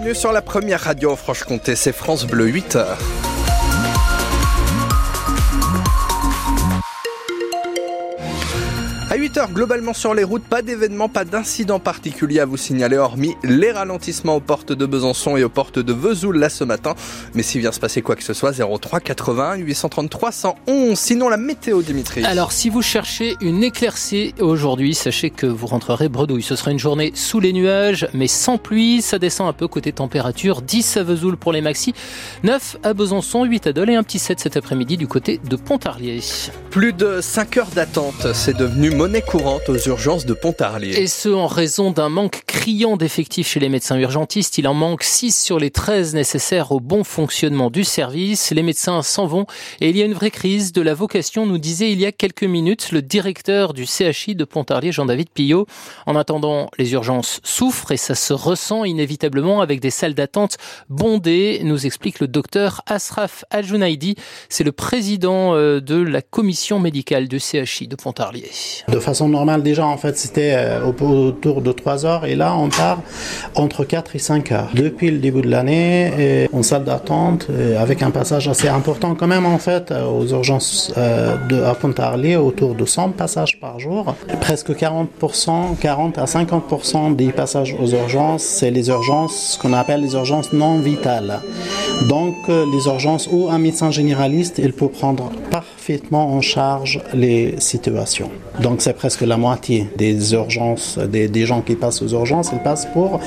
Bienvenue sur la première radio en Franche-Comté, c'est France Bleu 8h. À 8h, globalement sur les routes, pas d'événements, pas d'incidents particuliers à vous signaler, hormis les ralentissements aux portes de Besançon et aux portes de Vesoul là ce matin. Mais s'il vient se passer quoi que ce soit, 03 81 833 111. Sinon, la météo, Dimitri. Alors, si vous cherchez une éclaircie aujourd'hui, sachez que vous rentrerez bredouille. Ce sera une journée sous les nuages, mais sans pluie. Ça descend un peu côté température. 10 à Vesoul pour les maxi, 9 à Besançon, 8 à Dole et un petit 7 cet après-midi du côté de Pontarlier. Plus de 5 heures d'attente, c'est devenu monnaie courante aux urgences de Pontarlier. Et ce, en raison d'un manque criant d'effectifs chez les médecins urgentistes. Il en manque 6 sur les 13 nécessaires au bon fonctionnement du service. Les médecins s'en vont et il y a une vraie crise de la vocation, nous disait il y a quelques minutes le directeur du CHI de Pontarlier, Jean-David Pillot. En attendant, les urgences souffrent et ça se ressent inévitablement avec des salles d'attente bondées, nous explique le docteur Asraf Al-Junaidi. C'est le président euh, de la commission médicale du CHI de Pontarlier. De façon normale, déjà, en fait, c'était euh, autour de 3 heures et là, on part entre 4 et 5 heures. Depuis le début de l'année, en salle d'attente, avec un passage assez important quand même, en fait, aux urgences euh, de, à Pontarlier, autour de 100 passages par jour. Presque 40%, 40 à 50% des passages aux urgences, c'est les urgences, ce qu'on appelle les urgences non vitales. Donc, euh, les urgences où un médecin généraliste, il peut prendre parfaitement en charge les situations. Donc, c'est presque la moitié des urgences, des, gens qui passent aux urgences, ils passent pour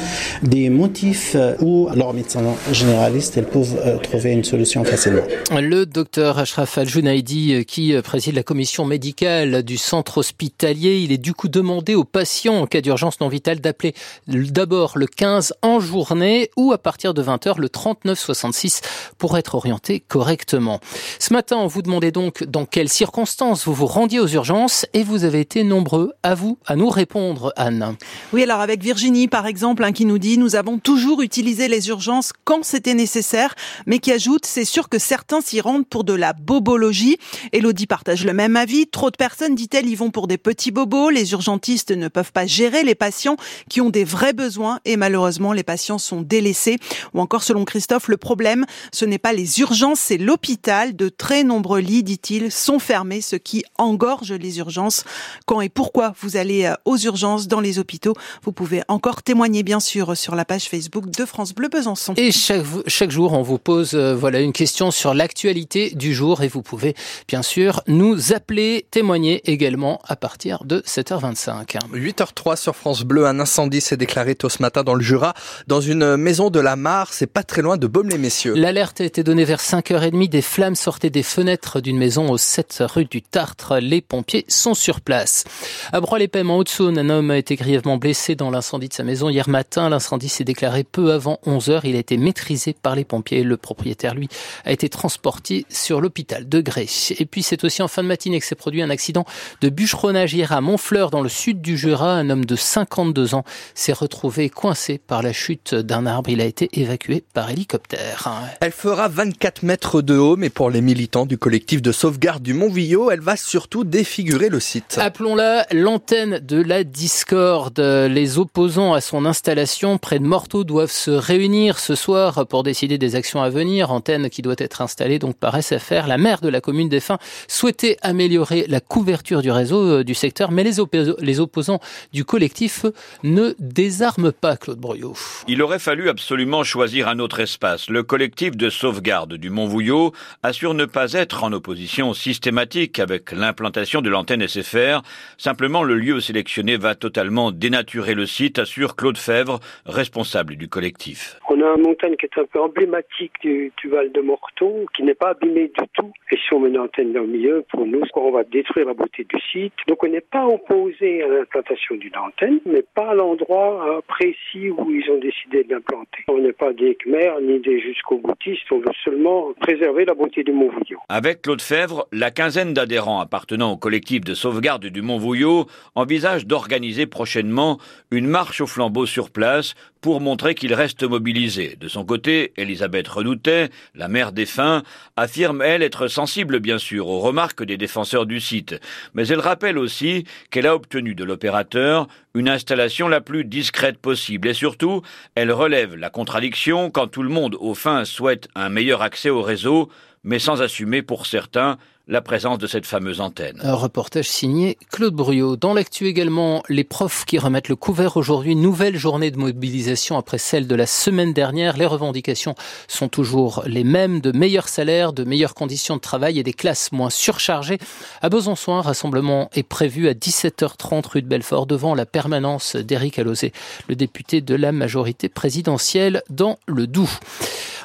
des motifs où leurs médecins généralistes, ils peuvent euh, trouver une solution facilement. Le docteur Ashraf Al-Junaidi, euh, qui préside la commission médicale du centre hospitalier, il est du coup demandé aux patients en cas d'urgence non vitale d'appeler d'abord le 15 en journée ou à partir de 20h le 3966 pour être orienté correctement. Ce matin, on vous demandait donc dans quelles circonstances vous vous rendiez aux urgences et vous avez été nombreux à vous à nous répondre, Anne. Oui, alors avec Virginie par exemple, hein, qui nous dit nous avons toujours utilisé les urgences quand c'était nécessaire, mais qui ajoute c'est sûr que certains s'y rendent pour de la bobologie. Elodie partage le même avis. Trop de personnes, dit-elle, y vont pour des petits bobos. Les urgentistes ne peuvent pas gérer les patients qui ont des vrais besoins et malheureusement les patients sont délaissés. Ou encore selon Christophe, le problème ce n'est pas les urgences, c'est l'hôpital. De très nombreux lits, dit-il, sont fermés, ce qui engorge les urgences. Quand et pourquoi vous allez euh, aux urgences dans les hôpitaux Vous pouvez encore témoigner bien sûr sur la page Facebook de France Bleu Besançon. Et chaque, chaque jour, on vous pose euh, voilà une question sur l'actualité du jour et vous pouvez bien sûr nous appeler, témoigner également à partir de 7h25. 8h03 sur France Bleu, un incendie s'est déclaré tôt ce matin dans le Jura, dans une maison de la Mare, c'est pas très loin de Baume-les-Messieurs. L'alerte a été donnée vers 5h30, des flammes sortaient des fenêtres d'une maison au 7 rue du Tartre. Les pompiers sont sur place. À Broye-les-Pêmes, en Haute-Saône, un homme a été grièvement blessé dans l'incendie de sa maison hier matin. L'incendie s'est déclaré peu avant 11 heures. Il a été maîtrisé par les pompiers. Le propriétaire, lui, a été transporté sur l'hôpital de Grès. Et puis, c'est aussi en fin de matinée que s'est produit un accident de bûcheronnage hier à Montfleur, dans le sud du Jura. Un homme de 52 ans s'est retrouvé coincé par la chute d'un arbre. Il a été évacué par hélicoptère. Elle fera 24 mètres de haut, mais pour les militants du collectif de sauvegarde du Mont-Villot, elle va surtout défigurer le site. Appelons-la l'antenne de la discorde. Les opposants à son installation près de Morteau doivent se réunir ce soir pour décider des actions à venir. Antenne qui doit être installée donc par SFR. La maire de la commune des Fins souhaitait améliorer la couverture du réseau euh, du secteur, mais les, les opposants du collectif ne désarment pas Claude Broyot. Il aurait fallu absolument choisir un autre espace. Le collectif de sauvegarde du Mont-Vouillot assure ne pas être en opposition systématique avec l'implantation de l'antenne SFR. Simplement, le lieu sélectionné va totalement dénaturer le site, assure Claude Fèvre, responsable du collectif. On a une montagne qui est un peu emblématique du, du Val de Morton, qui n'est pas abîmée du tout. Et si on met une antenne dans le milieu, pour nous, on va détruire la beauté du site. Donc on n'est pas opposé à l'implantation d'une antenne, mais pas à l'endroit précis où ils ont décidé de l'implanter. On n'est pas des Khmer ni des jusqu'au boutistes, on veut seulement préserver la beauté du Mont-Vouillot. Avec Claude Fèvre, la quinzaine d'adhérents appartenant au collectif de sauvegarde du Mont-Vouillot envisage d'organiser prochainement une marche au flambeau sur place pour montrer qu'il reste mobilisé. De son côté, Elisabeth Renoutet, la mère défunt, affirme, elle, être sensible, bien sûr, aux remarques des défenseurs du site. Mais elle rappelle aussi qu'elle a obtenu de l'opérateur une installation la plus discrète possible. Et surtout, elle relève la contradiction quand tout le monde, au fin, souhaite un meilleur accès au réseau, mais sans assumer pour certains la présence de cette fameuse antenne. Un reportage signé Claude Bruyot. Dans l'actu également, les profs qui remettent le couvert aujourd'hui, nouvelle journée de mobilisation après celle de la semaine dernière. Les revendications sont toujours les mêmes, de meilleurs salaires, de meilleures conditions de travail et des classes moins surchargées. À Besançon, un rassemblement est prévu à 17h30 rue de Belfort devant la permanence d'Éric Alauzet, le député de la majorité présidentielle dans le Doubs.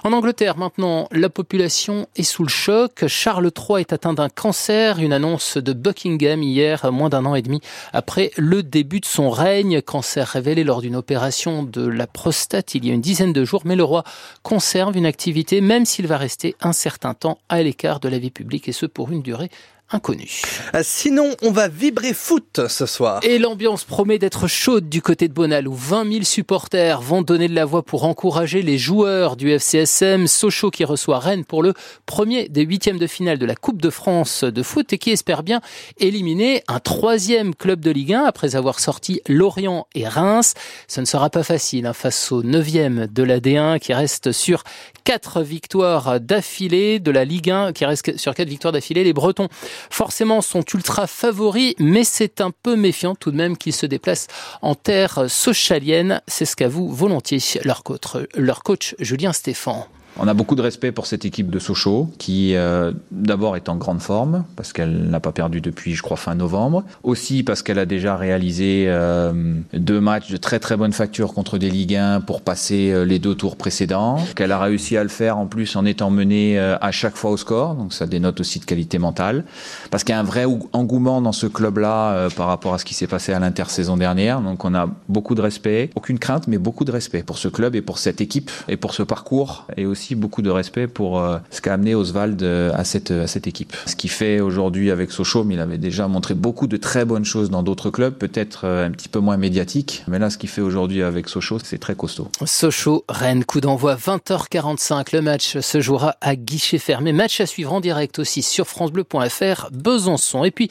En Angleterre, maintenant, la population est sous le choc. Charles III est atteint d'un cancer. Une annonce de Buckingham hier, moins d'un an et demi après le début de son règne. Cancer révélé lors d'une opération de la prostate il y a une dizaine de jours. Mais le roi conserve une activité, même s'il va rester un certain temps à l'écart de la vie publique, et ce pour une durée inconnu. Euh, sinon, on va vibrer foot ce soir. Et l'ambiance promet d'être chaude du côté de Bonal où 20 000 supporters vont donner de la voix pour encourager les joueurs du FCSM. Sochaux qui reçoit Rennes pour le premier des huitièmes de finale de la Coupe de France de foot et qui espère bien éliminer un troisième club de Ligue 1 après avoir sorti Lorient et Reims. Ce ne sera pas facile hein, face au neuvième de la D1 qui reste sur quatre victoires d'affilée de la Ligue 1 qui reste sur quatre victoires d'affilée. Les Bretons forcément sont ultra favoris, mais c'est un peu méfiant tout de même qu'ils se déplacent en terre socialienne. C'est ce qu'avoue volontiers leur coach, leur coach Julien Stéphan. On a beaucoup de respect pour cette équipe de Sochaux qui euh, d'abord est en grande forme parce qu'elle n'a pas perdu depuis je crois fin novembre. Aussi parce qu'elle a déjà réalisé euh, deux matchs de très très bonne facture contre des Ligue 1 pour passer euh, les deux tours précédents. Qu'elle a réussi à le faire en plus en étant menée à chaque fois au score. Donc ça dénote aussi de qualité mentale. Parce qu'il y a un vrai engouement dans ce club-là par rapport à ce qui s'est passé à l'intersaison dernière. Donc on a beaucoup de respect, aucune crainte mais beaucoup de respect pour ce club et pour cette équipe et pour ce parcours et aussi beaucoup de respect pour euh, ce qu'a amené Oswald euh, à cette, à cette équipe. Ce qu'il fait aujourd'hui avec Sochaux, mais il avait déjà montré beaucoup de très bonnes choses dans d'autres clubs, peut-être euh, un petit peu moins médiatiques. Mais là, ce qu'il fait aujourd'hui avec Sochaux, c'est très costaud. Sochaux, Rennes, coup d'envoi 20h45. Le match se jouera à guichet fermé. Match à suivre en direct aussi sur FranceBleu.fr, Besançon. Et puis,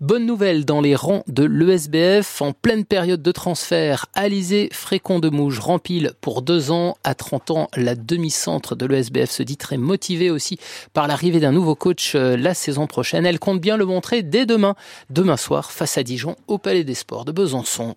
bonne nouvelle dans les rangs de l'ESBF. En pleine période de transfert, Alizé Frécon de Mouge rempile pour deux ans. À 30 ans, la demi-centre de l'ESBF se dit très motivée aussi par l'arrivée d'un nouveau coach euh, la saison prochaine. Elle compte bien le montrer dès demain, demain soir, face à Dijon, au Palais des Sports de Besançon.